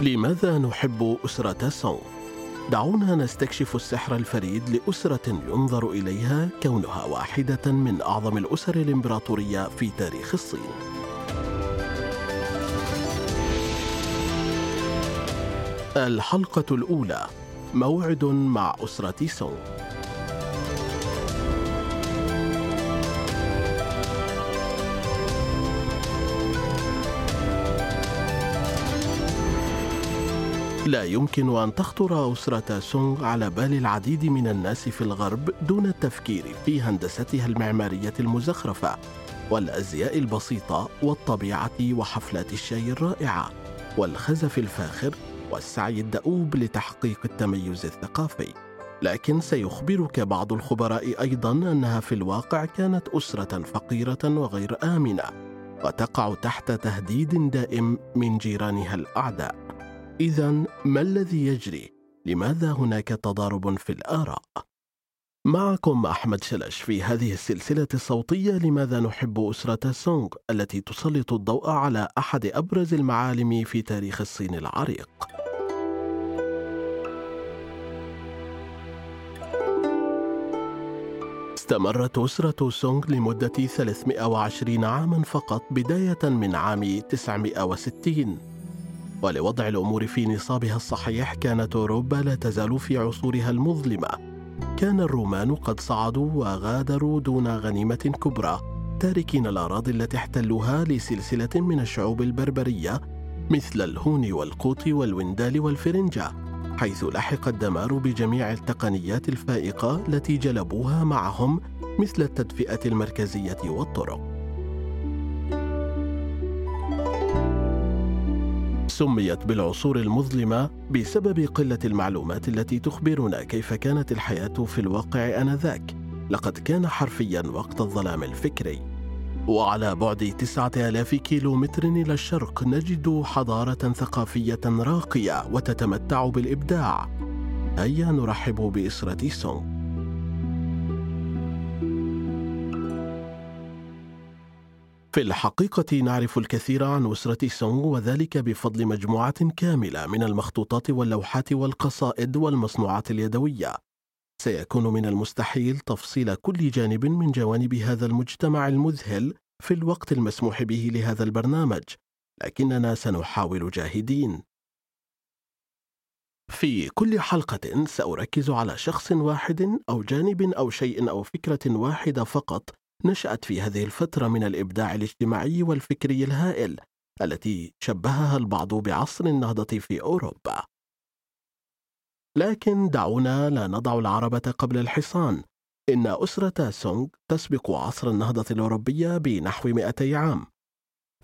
لماذا نحب أسرة سونغ؟ دعونا نستكشف السحر الفريد لأسرة ينظر إليها كونها واحدة من أعظم الأسر الإمبراطورية في تاريخ الصين. الحلقة الأولى موعد مع أسرة سونغ لا يمكن أن تخطر أسرة سونغ على بال العديد من الناس في الغرب دون التفكير في هندستها المعمارية المزخرفة والأزياء البسيطة والطبيعة وحفلات الشاي الرائعة والخزف الفاخر والسعي الدؤوب لتحقيق التميز الثقافي. لكن سيخبرك بعض الخبراء أيضا أنها في الواقع كانت أسرة فقيرة وغير آمنة وتقع تحت تهديد دائم من جيرانها الأعداء. إذا ما الذي يجري؟ لماذا هناك تضارب في الآراء؟ معكم أحمد شلش في هذه السلسلة الصوتية لماذا نحب أسرة سونغ التي تسلط الضوء على أحد أبرز المعالم في تاريخ الصين العريق. استمرت أسرة سونغ لمدة 320 عاما فقط بداية من عام 960 ولوضع الأمور في نصابها الصحيح كانت أوروبا لا تزال في عصورها المظلمة. كان الرومان قد صعدوا وغادروا دون غنيمة كبرى تاركين الأراضي التي احتلوها لسلسلة من الشعوب البربرية مثل الهون والقوط والوندال والفرنجة حيث لحق الدمار بجميع التقنيات الفائقة التي جلبوها معهم مثل التدفئة المركزية والطرق. سميت بالعصور المظلمة بسبب قلة المعلومات التي تخبرنا كيف كانت الحياة في الواقع آنذاك. لقد كان حرفيا وقت الظلام الفكري. وعلى بعد تسعة آلاف كيلومتر إلى الشرق نجد حضارة ثقافية راقية وتتمتع بالإبداع. هيا نرحب بإسرة سونغ. في الحقيقة نعرف الكثير عن أسرة سونغ وذلك بفضل مجموعة كاملة من المخطوطات واللوحات والقصائد والمصنوعات اليدوية. سيكون من المستحيل تفصيل كل جانب من جوانب هذا المجتمع المذهل في الوقت المسموح به لهذا البرنامج، لكننا سنحاول جاهدين. في كل حلقة سأركز على شخص واحد أو جانب أو شيء أو فكرة واحدة فقط نشأت في هذه الفترة من الإبداع الاجتماعي والفكري الهائل التي شبهها البعض بعصر النهضة في أوروبا. لكن دعونا لا نضع العربة قبل الحصان. إن أسرة سونغ تسبق عصر النهضة الأوروبية بنحو 200 عام.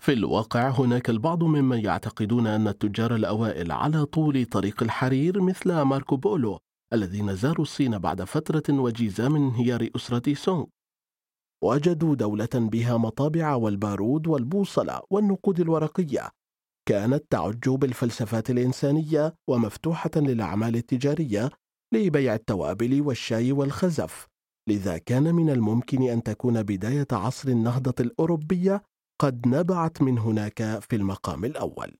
في الواقع هناك البعض ممن يعتقدون أن التجار الأوائل على طول طريق الحرير مثل ماركو بولو الذين زاروا الصين بعد فترة وجيزة من انهيار أسرة سونغ وجدوا دولة بها مطابع والبارود والبوصلة والنقود الورقية. كانت تعج بالفلسفات الإنسانية ومفتوحة للأعمال التجارية لبيع التوابل والشاي والخزف. لذا كان من الممكن أن تكون بداية عصر النهضة الأوروبية قد نبعت من هناك في المقام الأول.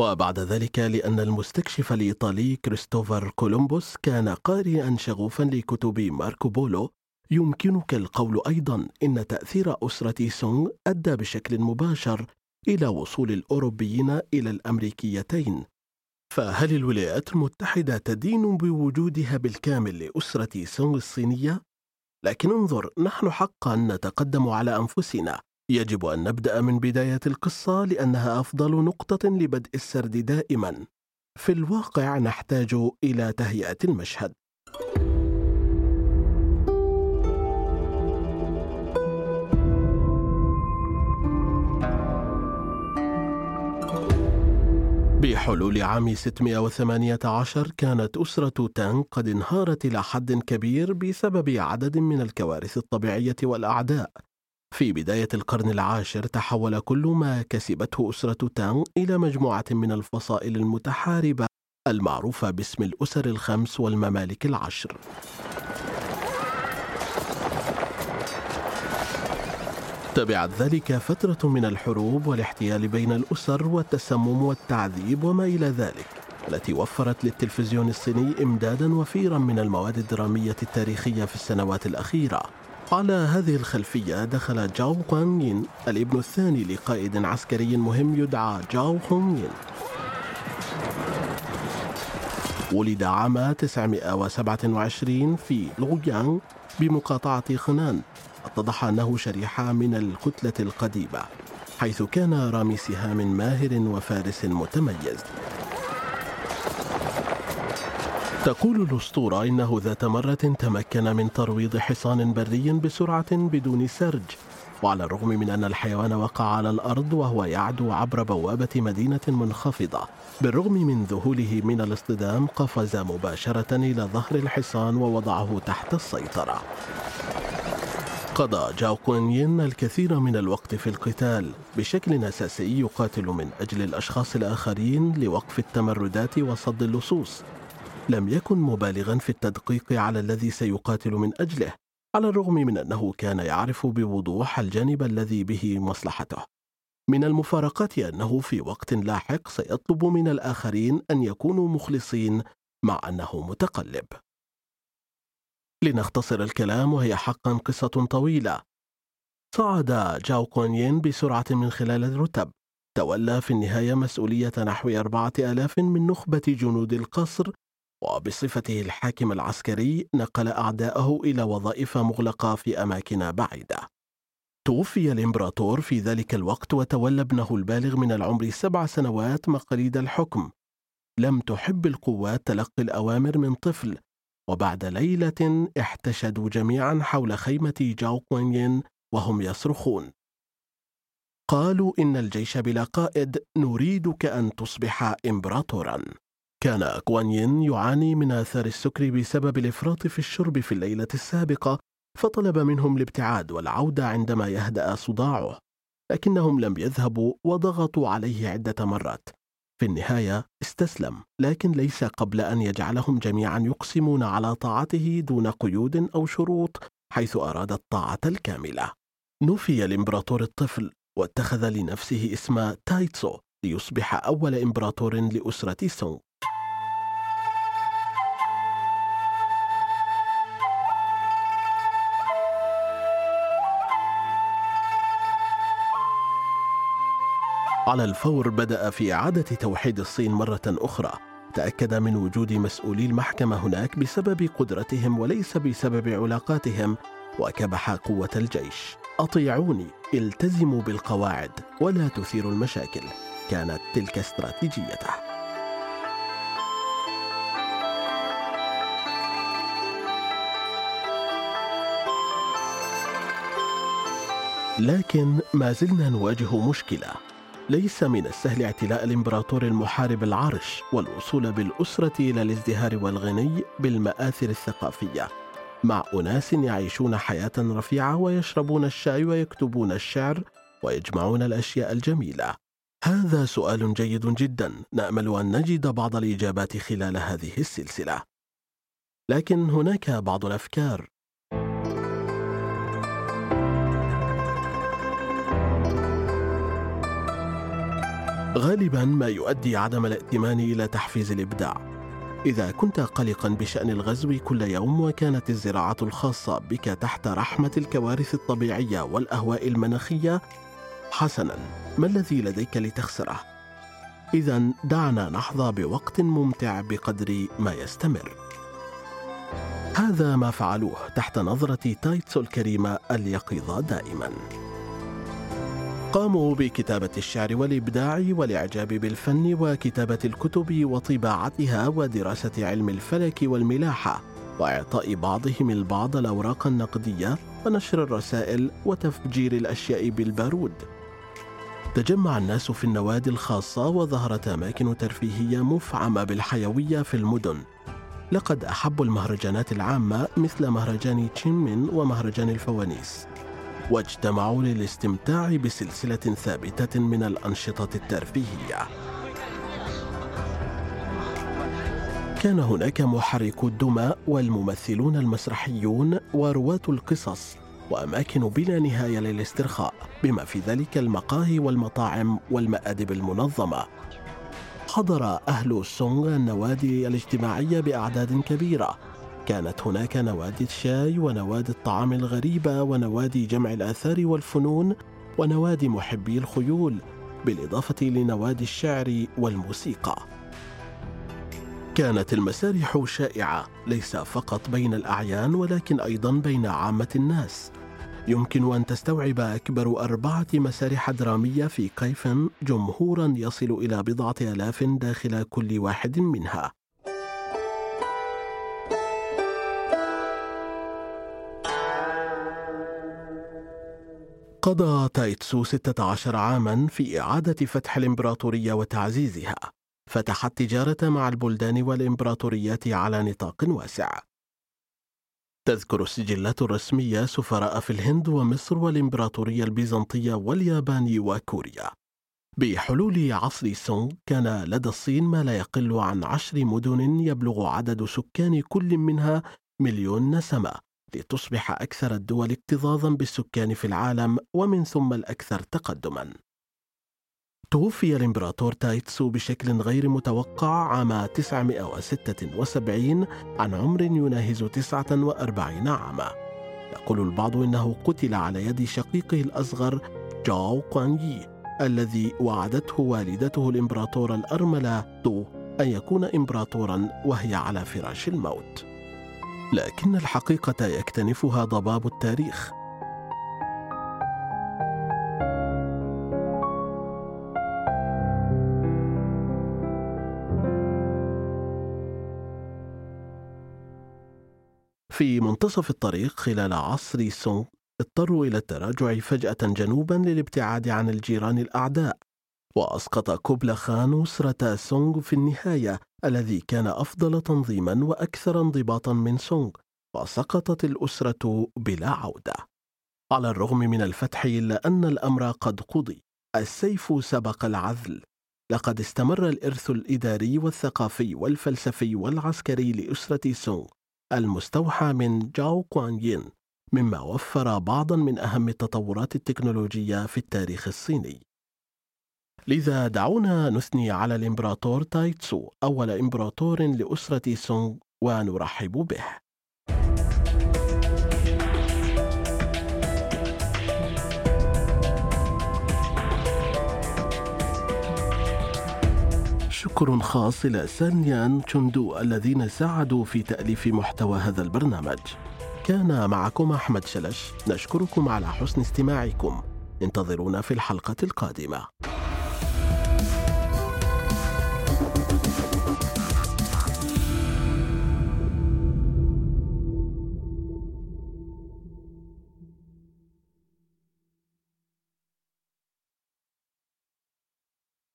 وبعد ذلك لأن المستكشف الإيطالي كريستوفر كولومبوس كان قارئا شغوفا لكتب ماركو بولو يمكنك القول أيضا إن تأثير أسرة سونغ أدى بشكل مباشر إلى وصول الأوروبيين إلى الأمريكيتين. فهل الولايات المتحدة تدين بوجودها بالكامل لأسرة سونغ الصينية؟ لكن انظر نحن حقا نتقدم على أنفسنا. يجب أن نبدأ من بداية القصة لأنها أفضل نقطة لبدء السرد دائما. في الواقع نحتاج إلى تهيئة المشهد. بحلول عام 618 كانت أسرة تانغ قد انهارت إلى حد كبير بسبب عدد من الكوارث الطبيعية والأعداء. في بداية القرن العاشر تحول كل ما كسبته أسرة تانغ إلى مجموعة من الفصائل المتحاربة المعروفة باسم الأسر الخمس والممالك العشر. تبعت ذلك فترة من الحروب والاحتيال بين الأسر والتسمم والتعذيب وما إلى ذلك التي وفرت للتلفزيون الصيني إمدادا وفيرا من المواد الدرامية التاريخية في السنوات الأخيرة. على هذه الخلفية دخل جاو كوان الابن الثاني لقائد عسكري مهم يدعى جاو هونغ ولد عام 927 في لويانغ بمقاطعة خنان. اتضح أنه شريحة من الكتلة القديمة حيث كان رامي سهام ماهر وفارس متميز. تقول الأسطورة إنه ذات مرة تمكن من ترويض حصان بري بسرعة بدون سرج وعلى الرغم من أن الحيوان وقع على الأرض وهو يعدو عبر بوابة مدينة منخفضة بالرغم من ذهوله من الاصطدام قفز مباشرة إلى ظهر الحصان ووضعه تحت السيطرة. قضى جاو كوينين الكثير من الوقت في القتال بشكل أساسي يقاتل من أجل الأشخاص الآخرين لوقف التمردات وصد اللصوص. لم يكن مبالغا في التدقيق على الذي سيقاتل من أجله على الرغم من أنه كان يعرف بوضوح الجانب الذي به مصلحته. من المفارقات أنه في وقت لاحق سيطلب من الآخرين أن يكونوا مخلصين مع أنه متقلب. لنختصر الكلام وهي حقا قصة طويلة. صعد جاو كونيين بسرعة من خلال الرتب. تولى في النهاية مسؤولية نحو أربعة آلاف من نخبة جنود القصر وبصفته الحاكم العسكري نقل أعداءه إلى وظائف مغلقة في أماكن بعيدة. توفي الإمبراطور في ذلك الوقت وتولى ابنه البالغ من العمر سبع سنوات مقاليد الحكم. لم تحب القوات تلقي الأوامر من طفل وبعد ليلة احتشدوا جميعا حول خيمة جاو كوينين وهم يصرخون. قالوا إن الجيش بلا قائد نريدك أن تصبح إمبراطورا. كان كوانيين يعاني من آثار السكر بسبب الإفراط في الشرب في الليلة السابقة فطلب منهم الابتعاد والعودة عندما يهدأ صداعه لكنهم لم يذهبوا وضغطوا عليه عدة مرات. في النهاية استسلم لكن ليس قبل أن يجعلهم جميعا يقسمون على طاعته دون قيود أو شروط حيث أراد الطاعة الكاملة. نفي الإمبراطور الطفل واتخذ لنفسه اسم تايتسو ليصبح أول إمبراطور لأسرة سونغ. على الفور بدأ في إعادة توحيد الصين مرة أخرى. تأكد من وجود مسؤولي المحكمة هناك بسبب قدرتهم وليس بسبب علاقاتهم وكبح قوة الجيش. أطيعوني التزموا بالقواعد ولا تثيروا المشاكل. كانت تلك استراتيجيته. لكن ما زلنا نواجه مشكلة. ليس من السهل اعتلاء الإمبراطور المحارب العرش والوصول بالأسرة إلى الازدهار والغني بالمآثر الثقافية. مع أناس يعيشون حياة رفيعة ويشربون الشاي ويكتبون الشعر ويجمعون الأشياء الجميلة. هذا سؤال جيد جدا. نأمل أن نجد بعض الإجابات خلال هذه السلسلة. لكن هناك بعض الأفكار. غالبا ما يؤدي عدم الائتمان إلى تحفيز الإبداع. إذا كنت قلقا بشأن الغزو كل يوم وكانت الزراعة الخاصة بك تحت رحمة الكوارث الطبيعية والأهواء المناخية حسنا ما الذي لديك لتخسره؟ اذا دعنا نحظى بوقت ممتع بقدر ما يستمر. هذا ما فعلوه تحت نظرة تايتسو الكريمة اليقظة دائما. قاموا بكتابة الشعر والإبداع والإعجاب بالفن وكتابة الكتب وطباعتها ودراسة علم الفلك والملاحة وإعطاء بعضهم البعض الأوراق النقدية ونشر الرسائل وتفجير الأشياء بالبارود. تجمع الناس في النوادي الخاصة وظهرت أماكن ترفيهية مفعمة بالحيوية في المدن. لقد أحبوا المهرجانات العامة مثل مهرجان تشينمين ومهرجان الفوانيس. واجتمعوا للاستمتاع بسلسلة ثابتة من الأنشطة الترفيهية. كان هناك محركو الدماء والممثلون المسرحيون ورواة القصص وأماكن بلا نهاية للاسترخاء بما في ذلك المقاهي والمطاعم والمآدب المنظمة حضر أهل سونغ النوادي الاجتماعية بأعداد كبيرة كانت هناك نوادي الشاي ونوادي الطعام الغريبة ونوادي جمع الآثار والفنون ونوادي محبي الخيول بالإضافة لنوادي الشعر والموسيقى. كانت المسارح شائعة ليس فقط بين الأعيان ولكن أيضا بين عامة الناس. يمكن أن تستوعب أكبر أربعة مسارح درامية في كيفن جمهورا يصل إلى بضعة آلاف داخل كل واحد منها. قضى تايتسو 16 عاما في إعادة فتح الإمبراطورية وتعزيزها. فتح التجارة مع البلدان والإمبراطوريات على نطاق واسع. تذكر السجلات الرسمية سفراء في الهند ومصر والإمبراطورية البيزنطية واليابان وكوريا. بحلول عصر سونغ كان لدى الصين ما لا يقل عن عشر مدن يبلغ عدد سكان كل منها مليون نسمة. لتصبح أكثر الدول اكتظاظا بالسكان في العالم ومن ثم الأكثر تقدما. توفي الإمبراطور تايتسو بشكل غير متوقع عام 976 عن عمر يناهز 49 عاما. يقول البعض إنه قتل على يد شقيقه الأصغر جاو يي الذي وعدته والدته الإمبراطورة الأرملة تو أن يكون إمبراطورا وهي على فراش الموت. لكن الحقيقة يكتنفها ضباب التاريخ. في منتصف الطريق خلال عصر سونغ اضطروا إلى التراجع فجأة جنوبا للابتعاد عن الجيران الأعداء. وأسقط كوبلا خان أسرة سونغ في النهاية الذي كان أفضل تنظيما وأكثر انضباطا من سونغ وسقطت الأسرة بلا عودة. على الرغم من الفتح إلا أن الأمر قد قضي السيف سبق العذل. لقد استمر الإرث الإداري والثقافي والفلسفي والعسكري لأسرة سونغ المستوحى من جاو كوانيين مما وفر بعضا من أهم التطورات التكنولوجية في التاريخ الصيني. لذا دعونا نثني على الإمبراطور تايتسو أول إمبراطور لأسرة سونغ ونرحب به. شكر خاص إلى سانيان تشوندو الذين ساعدوا في تأليف محتوى هذا البرنامج. كان معكم أحمد شلش نشكركم على حسن استماعكم. انتظرونا في الحلقة القادمة.